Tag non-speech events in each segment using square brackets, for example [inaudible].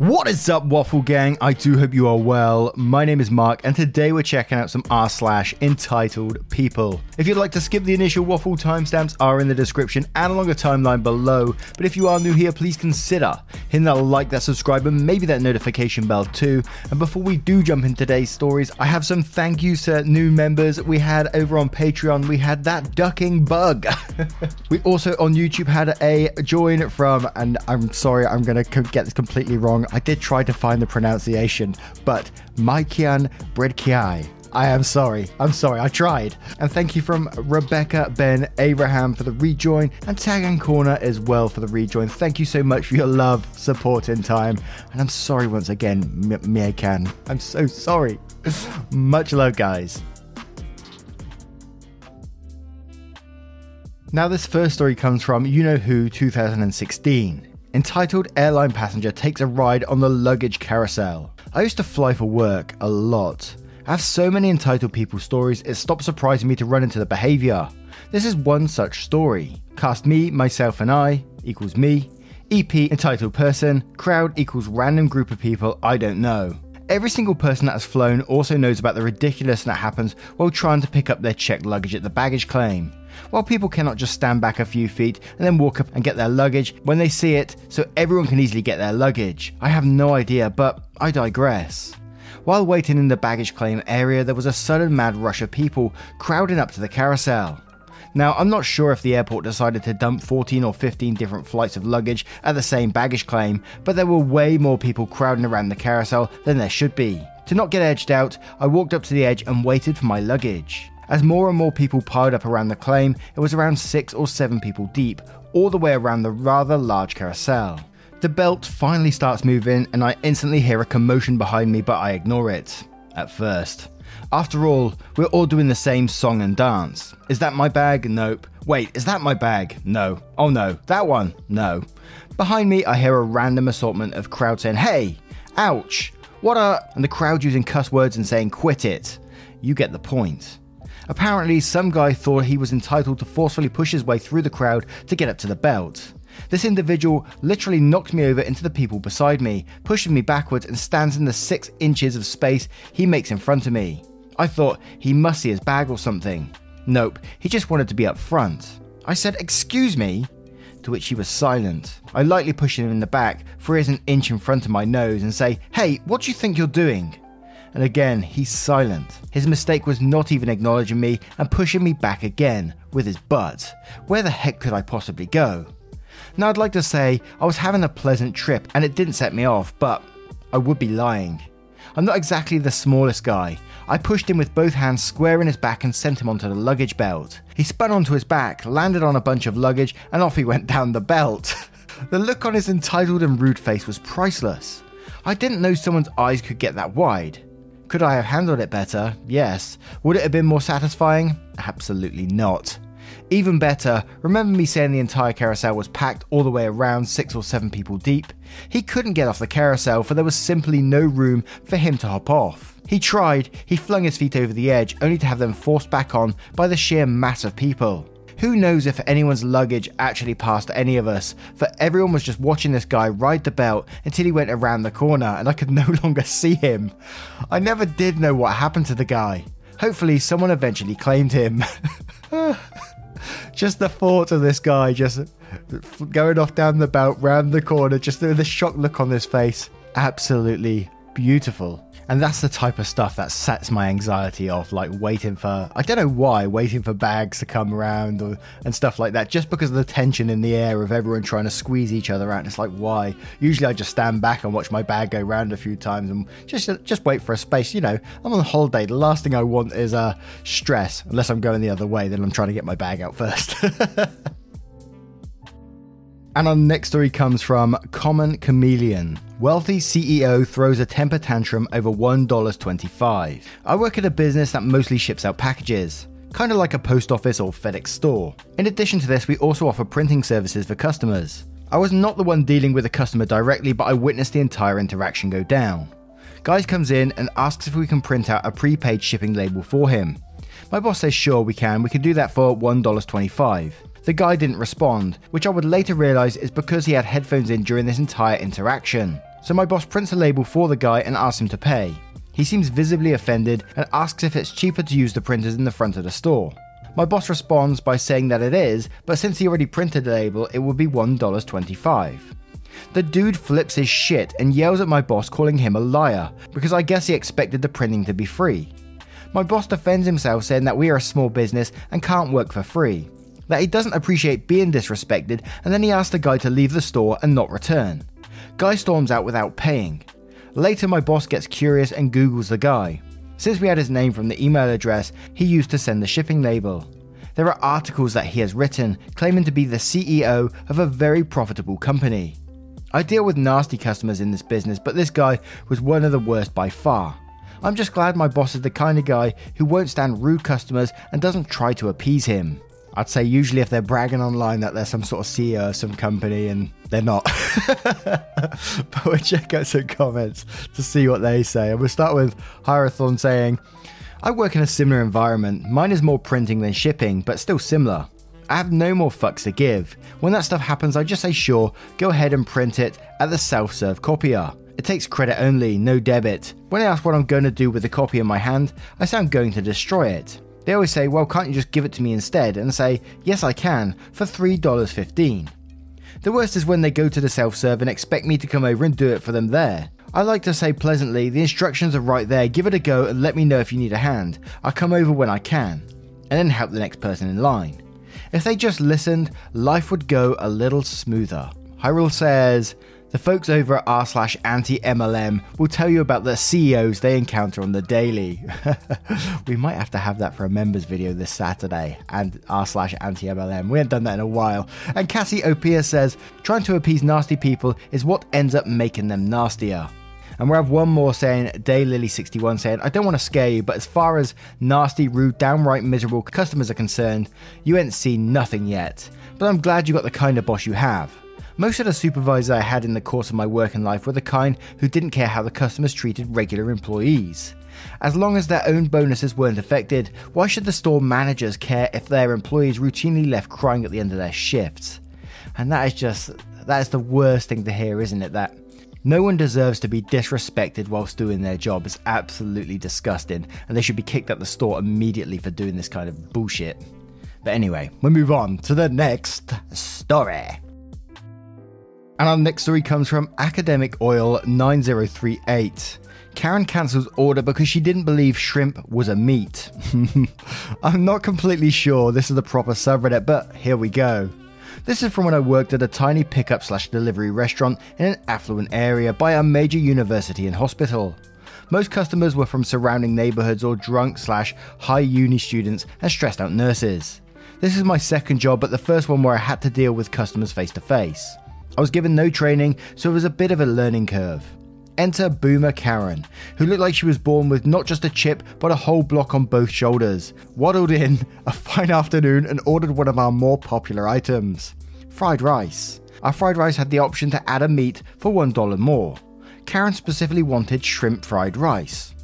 What is up, Waffle Gang? I do hope you are well. My name is Mark, and today we're checking out some r slash entitled people. If you'd like to skip the initial waffle timestamps are in the description and along the timeline below. But if you are new here, please consider hitting that like, that subscribe, and maybe that notification bell too. And before we do jump into today's stories, I have some thank yous to new members we had over on Patreon. We had that ducking bug. [laughs] we also on YouTube had a join from, and I'm sorry, I'm gonna get this completely wrong. I did try to find the pronunciation, but Maikian Bredkiai. I am sorry. I'm sorry. I tried. And thank you from Rebecca Ben Abraham for the rejoin and Tag and Corner as well for the rejoin. Thank you so much for your love, support, and time. And I'm sorry once again, Maikan. I'm so sorry. [laughs] much love, guys. Now, this first story comes from You Know Who 2016 entitled Airline Passenger Takes a Ride on the Luggage Carousel. I used to fly for work a lot. I have so many entitled people stories, it stops surprising me to run into the behaviour. This is one such story. Cast me, myself, and I equals me. EP entitled person, crowd equals random group of people I don't know. Every single person that has flown also knows about the ridiculousness that happens while trying to pick up their checked luggage at the baggage claim. While people cannot just stand back a few feet and then walk up and get their luggage when they see it, so everyone can easily get their luggage. I have no idea, but I digress. While waiting in the baggage claim area, there was a sudden mad rush of people crowding up to the carousel. Now, I'm not sure if the airport decided to dump 14 or 15 different flights of luggage at the same baggage claim, but there were way more people crowding around the carousel than there should be. To not get edged out, I walked up to the edge and waited for my luggage. As more and more people piled up around the claim, it was around six or seven people deep, all the way around the rather large carousel. The belt finally starts moving, and I instantly hear a commotion behind me, but I ignore it. At first. After all, we're all doing the same song and dance. Is that my bag? Nope. Wait, is that my bag? No. Oh no. That one? No. Behind me, I hear a random assortment of crowd saying, Hey! Ouch! What a. And the crowd using cuss words and saying, Quit it. You get the point. Apparently, some guy thought he was entitled to forcefully push his way through the crowd to get up to the belt. This individual literally knocked me over into the people beside me, pushing me backwards and stands in the six inches of space he makes in front of me. I thought he must see his bag or something. Nope, he just wanted to be up front. I said, Excuse me? To which he was silent. I lightly push him in the back, for he is an inch in front of my nose, and say, Hey, what do you think you're doing? And again he's silent. His mistake was not even acknowledging me and pushing me back again with his butt. Where the heck could I possibly go? Now, I'd like to say I was having a pleasant trip and it didn't set me off, but I would be lying. I'm not exactly the smallest guy. I pushed him with both hands square in his back and sent him onto the luggage belt. He spun onto his back, landed on a bunch of luggage, and off he went down the belt. [laughs] the look on his entitled and rude face was priceless. I didn't know someone's eyes could get that wide. Could I have handled it better? Yes. Would it have been more satisfying? Absolutely not. Even better, remember me saying the entire carousel was packed all the way around, six or seven people deep? He couldn't get off the carousel for there was simply no room for him to hop off. He tried, he flung his feet over the edge, only to have them forced back on by the sheer mass of people. Who knows if anyone's luggage actually passed any of us, for everyone was just watching this guy ride the belt until he went around the corner and I could [laughs] no longer see him. I never did know what happened to the guy. Hopefully, someone eventually claimed him. [laughs] just the thought of this guy just going off down the belt, round the corner, just the shocked look on his face. Absolutely beautiful. And that's the type of stuff that sets my anxiety off, like waiting for, I don't know why, waiting for bags to come around or, and stuff like that, just because of the tension in the air of everyone trying to squeeze each other out. It's like, why? Usually I just stand back and watch my bag go round a few times and just just wait for a space. You know, I'm on holiday. The last thing I want is uh, stress, unless I'm going the other way, then I'm trying to get my bag out first. [laughs] And our next story comes from Common Chameleon. Wealthy CEO throws a temper tantrum over $1.25. I work at a business that mostly ships out packages, kind of like a post office or FedEx store. In addition to this, we also offer printing services for customers. I was not the one dealing with the customer directly, but I witnessed the entire interaction go down. Guys comes in and asks if we can print out a prepaid shipping label for him. My boss says sure we can, we can do that for $1.25. The guy didn't respond, which I would later realise is because he had headphones in during this entire interaction. So my boss prints a label for the guy and asks him to pay. He seems visibly offended and asks if it's cheaper to use the printers in the front of the store. My boss responds by saying that it is, but since he already printed the label, it would be $1.25. The dude flips his shit and yells at my boss, calling him a liar, because I guess he expected the printing to be free. My boss defends himself, saying that we are a small business and can't work for free that he doesn't appreciate being disrespected, and then he asks the guy to leave the store and not return. Guy storms out without paying. Later, my boss gets curious and Googles the guy. Since we had his name from the email address he used to send the shipping label, there are articles that he has written claiming to be the CEO of a very profitable company. I deal with nasty customers in this business, but this guy was one of the worst by far. I'm just glad my boss is the kind of guy who won't stand rude customers and doesn't try to appease him. I'd say usually if they're bragging online that they're some sort of CEO of some company and they're not. [laughs] but we'll check out some comments to see what they say. And we'll start with Hierathon saying, I work in a similar environment. Mine is more printing than shipping, but still similar. I have no more fucks to give. When that stuff happens, I just say sure, go ahead and print it at the self serve copier. It takes credit only, no debit. When I ask what I'm going to do with the copy in my hand, I say I'm going to destroy it. They always say, well, can't you just give it to me instead? And say, yes, I can, for $3.15. The worst is when they go to the self serve and expect me to come over and do it for them there. I like to say pleasantly, the instructions are right there, give it a go and let me know if you need a hand. I'll come over when I can, and then help the next person in line. If they just listened, life would go a little smoother. Hyrule says, the folks over at r slash anti MLM will tell you about the CEOs they encounter on the daily. [laughs] we might have to have that for a members video this Saturday and r slash anti MLM. We haven't done that in a while. And Cassie Opia says, trying to appease nasty people is what ends up making them nastier. And we have one more saying, Daylily61 saying, I don't want to scare you, but as far as nasty, rude, downright miserable customers are concerned, you ain't seen nothing yet. But I'm glad you got the kind of boss you have. Most of the supervisors I had in the course of my working life were the kind who didn't care how the customers treated regular employees. As long as their own bonuses weren't affected, why should the store managers care if their employees routinely left crying at the end of their shifts? And that is just, that is the worst thing to hear, isn't it? That no one deserves to be disrespected whilst doing their job. It's absolutely disgusting, and they should be kicked out the store immediately for doing this kind of bullshit. But anyway, we move on to the next story. And our next story comes from Academic Oil 9038. Karen cancels order because she didn't believe shrimp was a meat. [laughs] I'm not completely sure this is the proper subreddit, but here we go. This is from when I worked at a tiny pickup slash delivery restaurant in an affluent area by a major university and hospital. Most customers were from surrounding neighborhoods or drunk slash high uni students and stressed out nurses. This is my second job, but the first one where I had to deal with customers face to face. I was given no training, so it was a bit of a learning curve. Enter Boomer Karen, who looked like she was born with not just a chip, but a whole block on both shoulders, waddled in [laughs] a fine afternoon and ordered one of our more popular items fried rice. Our fried rice had the option to add a meat for $1 more. Karen specifically wanted shrimp fried rice.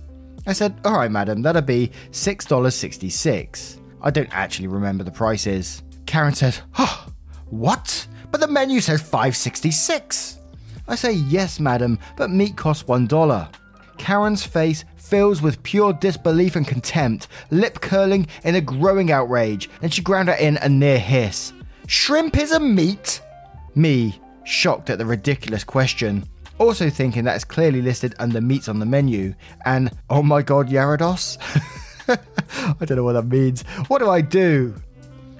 I said, Alright, madam, that'll be $6.66. I don't actually remember the prices. Karen says, Huh, what? But the menu says 566. I say, yes, madam, but meat costs $1. Karen's face fills with pure disbelief and contempt, lip curling in a growing outrage, and she ground out in a near hiss. Shrimp is a meat? Me, shocked at the ridiculous question, also thinking that it's clearly listed under meats on the menu, and oh my god, Yarados? [laughs] I don't know what that means. What do I do?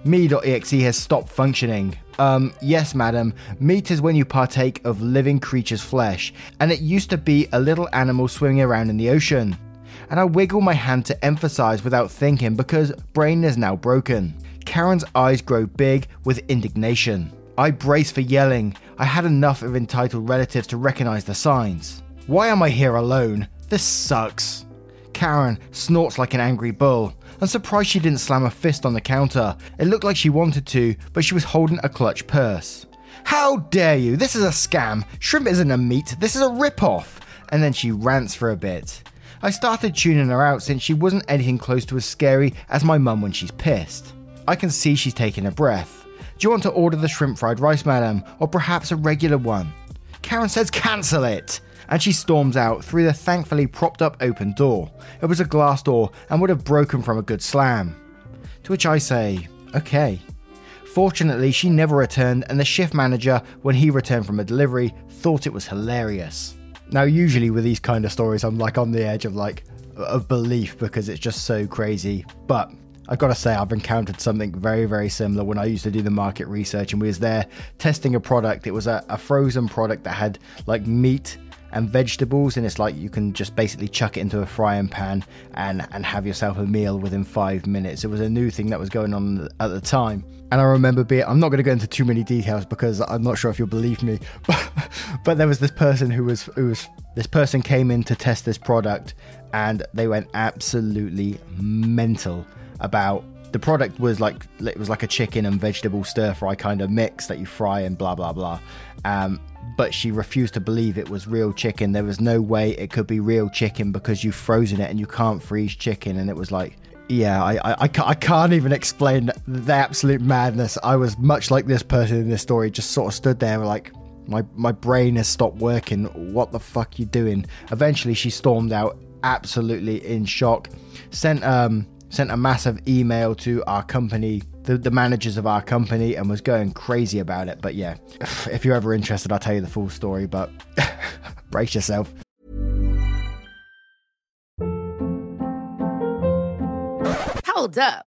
Me.exe has stopped functioning. Um, yes, madam, meat is when you partake of living creature's flesh, and it used to be a little animal swimming around in the ocean. And I wiggle my hand to emphasize without thinking because brain is now broken. Karen's eyes grow big with indignation. I brace for yelling. I had enough of entitled relatives to recognize the signs. Why am I here alone? This sucks. Karen snorts like an angry bull. I'm surprised she didn't slam a fist on the counter. It looked like she wanted to, but she was holding a clutch purse. How dare you? This is a scam. Shrimp isn't a meat. This is a rip-off. And then she rants for a bit. I started tuning her out since she wasn't anything close to as scary as my mum when she's pissed. I can see she's taking a breath. Do you want to order the shrimp fried rice, madam? Or perhaps a regular one? Karen says cancel it! And she storms out through the thankfully propped up open door. It was a glass door and would have broken from a good slam. To which I say, okay. Fortunately, she never returned, and the shift manager, when he returned from a delivery, thought it was hilarious. Now, usually with these kind of stories, I'm like on the edge of like of belief because it's just so crazy. But I've gotta say, I've encountered something very, very similar when I used to do the market research and we was there testing a product. It was a, a frozen product that had like meat and vegetables, and it's like you can just basically chuck it into a frying pan and and have yourself a meal within five minutes. It was a new thing that was going on at the time, and I remember being. I'm not going to go into too many details because I'm not sure if you'll believe me, [laughs] but, but there was this person who was who was this person came in to test this product, and they went absolutely mental about the product was like it was like a chicken and vegetable stir fry kind of mix that you fry and blah blah blah. Um, but she refused to believe it was real chicken. There was no way it could be real chicken because you've frozen it and you can't freeze chicken. And it was like, yeah, I, I, I, can't, I can't even explain the absolute madness. I was much like this person in this story, just sort of stood there like, my, my brain has stopped working. What the fuck you doing? Eventually, she stormed out, absolutely in shock. Sent um sent a massive email to our company, the, the managers of our company, and was going crazy about it. But yeah, [sighs] if you're ever interested, I'll tell you the full story, but [laughs] brace yourself. Hold up.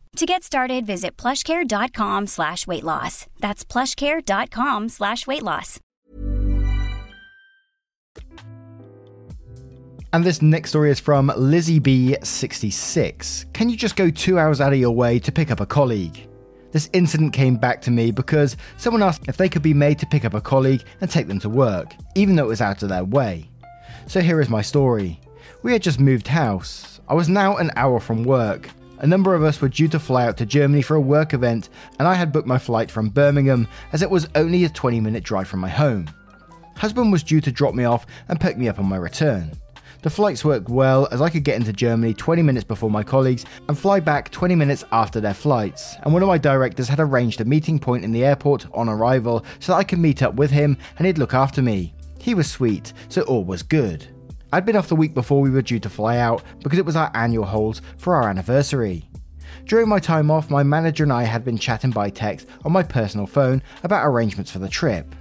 To get started, visit plushcare.com slash weight loss. That's plushcare.com slash weight loss. And this next story is from Lizzie B66. Can you just go two hours out of your way to pick up a colleague? This incident came back to me because someone asked if they could be made to pick up a colleague and take them to work, even though it was out of their way. So here is my story. We had just moved house. I was now an hour from work. A number of us were due to fly out to Germany for a work event, and I had booked my flight from Birmingham as it was only a 20 minute drive from my home. Husband was due to drop me off and pick me up on my return. The flights worked well as I could get into Germany 20 minutes before my colleagues and fly back 20 minutes after their flights. And one of my directors had arranged a meeting point in the airport on arrival so that I could meet up with him and he'd look after me. He was sweet, so all was good. I'd been off the week before we were due to fly out because it was our annual holds for our anniversary. During my time off, my manager and I had been chatting by text on my personal phone about arrangements for the trip.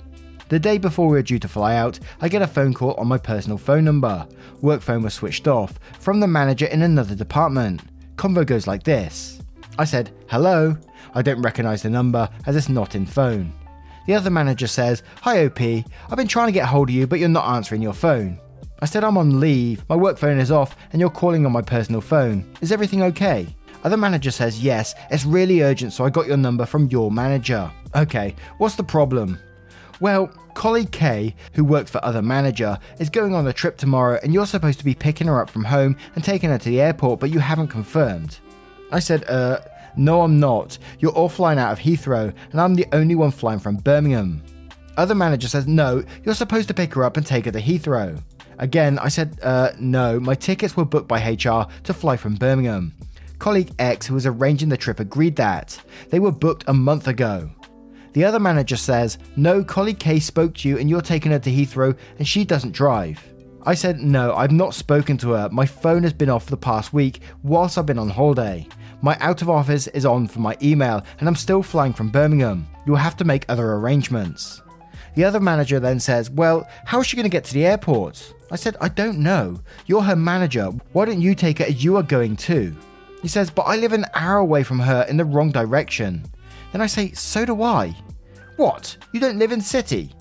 The day before we were due to fly out, I get a phone call on my personal phone number. Work phone was switched off from the manager in another department. Convo goes like this I said, Hello. I don't recognise the number as it's not in phone. The other manager says, Hi OP, I've been trying to get hold of you, but you're not answering your phone. I said, I'm on leave, my work phone is off, and you're calling on my personal phone. Is everything okay? Other manager says, Yes, it's really urgent, so I got your number from your manager. Okay, what's the problem? Well, colleague K, who works for other manager, is going on a trip tomorrow and you're supposed to be picking her up from home and taking her to the airport, but you haven't confirmed. I said, uh, no, I'm not. You're all flying out of Heathrow, and I'm the only one flying from Birmingham. Other manager says, no, you're supposed to pick her up and take her to Heathrow. Again, I said, uh, no, my tickets were booked by HR to fly from Birmingham. Colleague X, who was arranging the trip, agreed that. They were booked a month ago. The other manager says, No, colleague K spoke to you and you're taking her to Heathrow and she doesn't drive. I said, No, I've not spoken to her. My phone has been off for the past week whilst I've been on holiday. My out of office is on for my email and I'm still flying from Birmingham. You'll have to make other arrangements. The other manager then says, Well, how is she going to get to the airport? I said, I don't know. You're her manager. Why don't you take her as you are going too? He says, But I live an hour away from her in the wrong direction. Then I say, So do I. What? You don't live in City?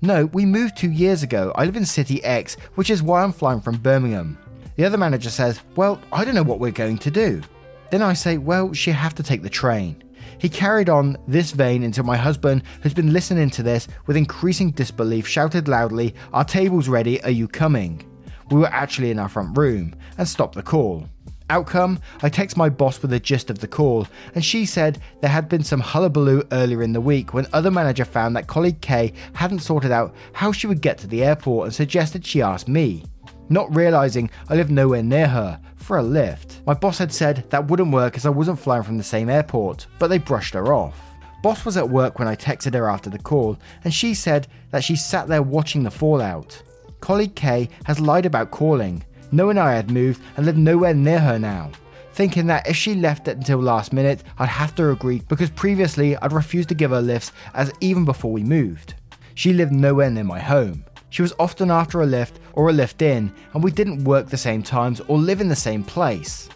No, we moved two years ago. I live in City X, which is why I'm flying from Birmingham. The other manager says, Well, I don't know what we're going to do. Then I say, Well, she'll have to take the train. He carried on this vein until my husband, who's been listening to this with increasing disbelief, shouted loudly, Our table's ready, are you coming? We were actually in our front room and stopped the call. Outcome, I text my boss with the gist of the call, and she said there had been some hullabaloo earlier in the week when other manager found that colleague K hadn't sorted out how she would get to the airport and suggested she ask me. Not realizing I lived nowhere near her, for a lift. My boss had said that wouldn't work as I wasn't flying from the same airport, but they brushed her off. Boss was at work when I texted her after the call, and she said that she sat there watching the fallout. Colleague K has lied about calling, knowing I had moved and lived nowhere near her now. Thinking that if she left it until last minute, I'd have to agree because previously I'd refused to give her lifts as even before we moved. She lived nowhere near my home. She was often after a lift or a lift in, and we didn't work the same times or live in the same place.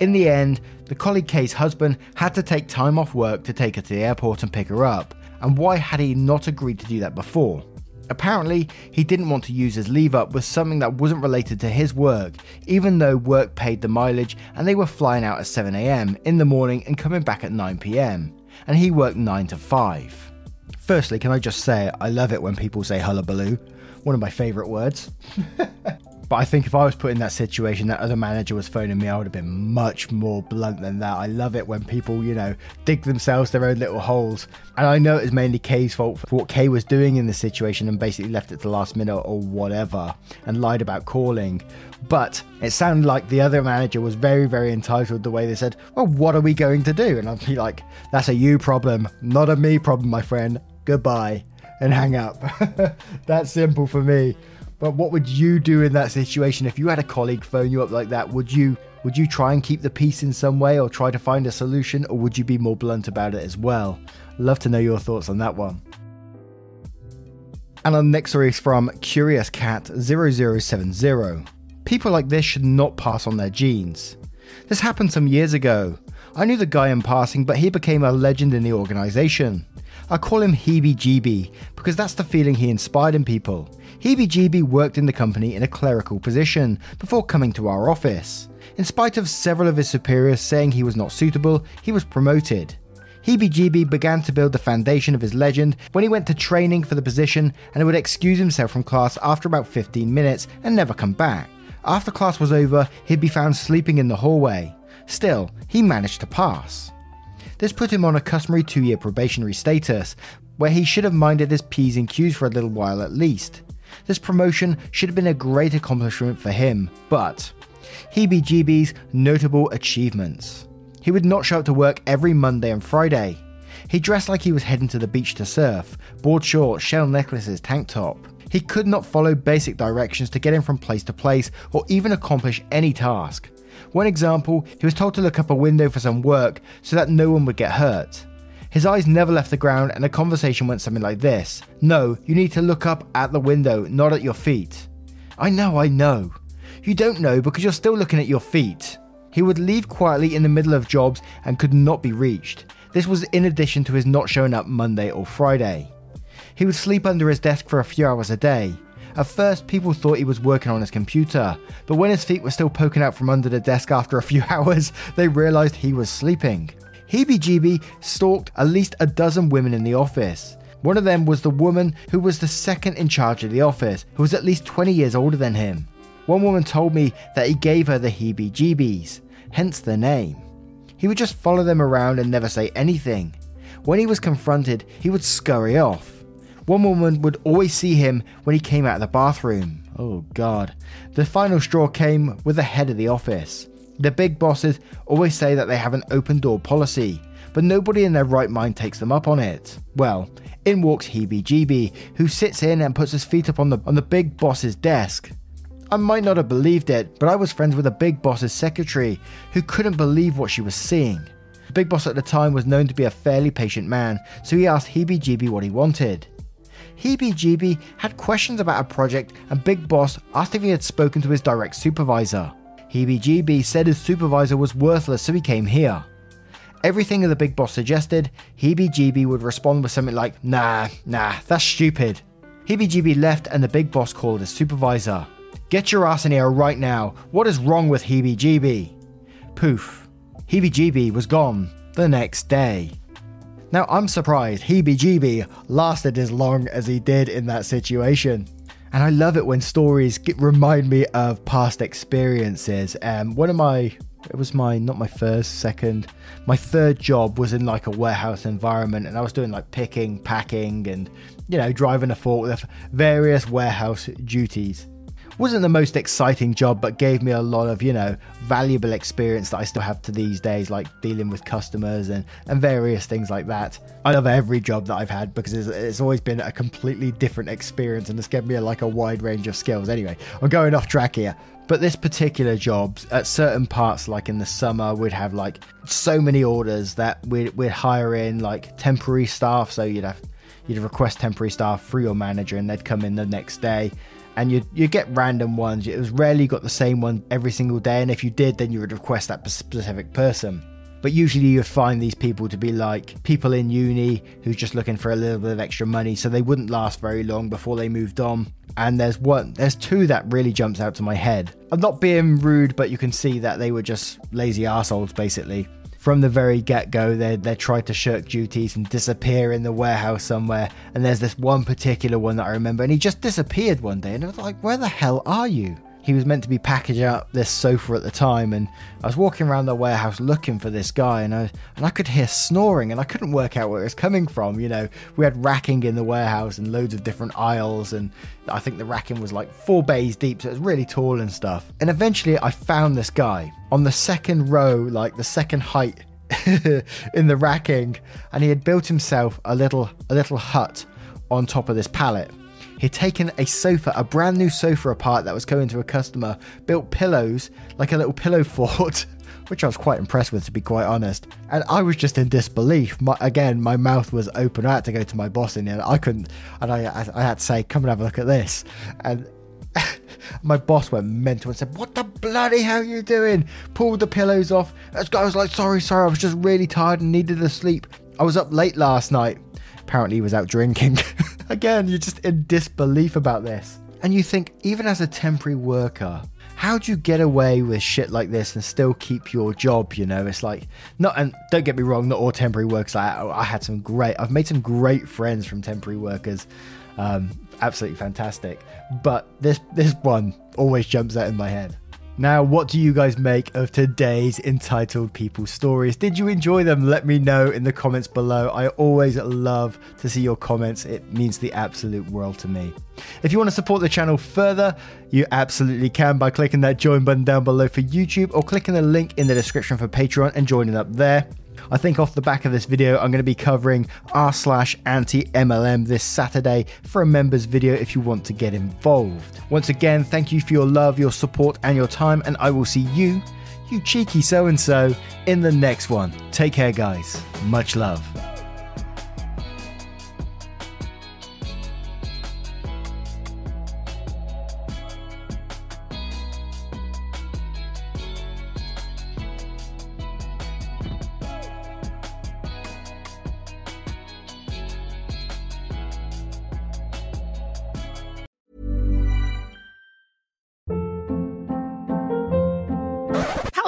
In the end, the colleague K's husband had to take time off work to take her to the airport and pick her up, and why had he not agreed to do that before? Apparently, he didn't want to use his leave up with something that wasn't related to his work, even though work paid the mileage and they were flying out at 7am in the morning and coming back at 9pm, and he worked 9 to 5. Firstly, can I just say I love it when people say hullabaloo, one of my favourite words. [laughs] But I think if I was put in that situation, that other manager was phoning me, I would have been much more blunt than that. I love it when people, you know, dig themselves their own little holes. And I know it was mainly Kay's fault for what Kay was doing in the situation and basically left it to the last minute or whatever and lied about calling. But it sounded like the other manager was very, very entitled the way they said, Well, what are we going to do? And I'd be like, That's a you problem, not a me problem, my friend. Goodbye. And hang up. [laughs] That's simple for me. But what would you do in that situation if you had a colleague phone you up like that? Would you would you try and keep the peace in some way or try to find a solution or would you be more blunt about it as well? Love to know your thoughts on that one. And our next story is from Curious Cat 0070. People like this should not pass on their genes. This happened some years ago. I knew the guy in passing, but he became a legend in the organization. I call him Heebie Jeebie because that's the feeling he inspired in people. Heebie Jeebie worked in the company in a clerical position before coming to our office. In spite of several of his superiors saying he was not suitable, he was promoted. Heebie Jeebie began to build the foundation of his legend when he went to training for the position and would excuse himself from class after about 15 minutes and never come back. After class was over, he'd be found sleeping in the hallway. Still, he managed to pass. This put him on a customary two year probationary status, where he should have minded his P's and Q's for a little while at least. This promotion should have been a great accomplishment for him, but Heebie Jeebie's notable achievements. He would not show up to work every Monday and Friday. He dressed like he was heading to the beach to surf, board shorts, shell necklaces, tank top. He could not follow basic directions to get him from place to place or even accomplish any task. One example, he was told to look up a window for some work so that no one would get hurt. His eyes never left the ground, and the conversation went something like this No, you need to look up at the window, not at your feet. I know, I know. You don't know because you're still looking at your feet. He would leave quietly in the middle of jobs and could not be reached. This was in addition to his not showing up Monday or Friday. He would sleep under his desk for a few hours a day. At first, people thought he was working on his computer, but when his feet were still poking out from under the desk after a few [laughs] hours, they realised he was sleeping. Heebie Jeebie stalked at least a dozen women in the office. One of them was the woman who was the second in charge of the office, who was at least 20 years older than him. One woman told me that he gave her the heebie jeebies, hence the name. He would just follow them around and never say anything. When he was confronted, he would scurry off. One woman would always see him when he came out of the bathroom. Oh god. The final straw came with the head of the office. The big bosses always say that they have an open door policy, but nobody in their right mind takes them up on it. Well, in walks Hebe Heebie who sits in and puts his feet up on the on the big boss's desk. I might not have believed it, but I was friends with the big boss's secretary, who couldn't believe what she was seeing. The big boss at the time was known to be a fairly patient man, so he asked Hebe Heebie what he wanted. Heebie had questions about a project, and Big Boss asked if he had spoken to his direct supervisor. Heebie Jeebie said his supervisor was worthless, so he came here. Everything that the Big Boss suggested, Heebie Jeebie would respond with something like, Nah, nah, that's stupid. Heebie Jeebie left, and the Big Boss called his supervisor. Get your ass in here right now. What is wrong with Heebie Jeebie? Poof. Heebie Jeebie was gone the next day. Now, I'm surprised Heebie lasted as long as he did in that situation. And I love it when stories get, remind me of past experiences. Um, one of my, it was my, not my first, second, my third job was in like a warehouse environment. And I was doing like picking, packing, and, you know, driving a forklift, various warehouse duties wasn't the most exciting job, but gave me a lot of, you know, valuable experience that I still have to these days, like dealing with customers and, and various things like that. I love every job that I've had because it's, it's always been a completely different experience and it's given me like a wide range of skills. Anyway, I'm going off track here. But this particular job, at certain parts, like in the summer, we'd have like so many orders that we'd, we'd hire in like temporary staff. So you'd have you'd request temporary staff through your manager and they'd come in the next day and you you get random ones. It was rarely got the same one every single day, and if you did, then you would request that specific person. But usually you'd find these people to be like people in uni who's just looking for a little bit of extra money, so they wouldn't last very long before they moved on. And there's one, there's two that really jumps out to my head. I'm not being rude, but you can see that they were just lazy assholes basically from the very get go, they they tried to shirk duties and disappear in the warehouse somewhere. And there's this one particular one that I remember, and he just disappeared one day. And I was like, "Where the hell are you?" He was meant to be packaging up this sofa at the time and I was walking around the warehouse looking for this guy and I and I could hear snoring and I couldn't work out where it was coming from you know. We had racking in the warehouse and loads of different aisles and I think the racking was like four bays deep so it was really tall and stuff. And eventually I found this guy on the second row like the second height [laughs] in the racking and he had built himself a little a little hut on top of this pallet He'd taken a sofa, a brand new sofa apart that was going to a customer, built pillows, like a little pillow [laughs] fort, which I was quite impressed with, to be quite honest. And I was just in disbelief. My, again, my mouth was open. I had to go to my boss in here. I couldn't, and I, I, I had to say, come and have a look at this. And [laughs] my boss went mental and said, What the bloody hell are you doing? Pulled the pillows off. This guy was like, Sorry, sorry, I was just really tired and needed to sleep. I was up late last night. Apparently, he was out drinking. [laughs] Again, you're just in disbelief about this. And you think, even as a temporary worker, how do you get away with shit like this and still keep your job? You know, it's like not. And don't get me wrong, not all temporary workers. I, I had some great. I've made some great friends from temporary workers. Um, absolutely fantastic. But this this one always jumps out in my head. Now, what do you guys make of today's entitled people stories? Did you enjoy them? Let me know in the comments below. I always love to see your comments, it means the absolute world to me. If you want to support the channel further, you absolutely can by clicking that join button down below for YouTube or clicking the link in the description for Patreon and joining up there. I think off the back of this video, I'm going to be covering r slash anti MLM this Saturday for a members video if you want to get involved. Once again, thank you for your love, your support, and your time, and I will see you, you cheeky so and so, in the next one. Take care, guys. Much love.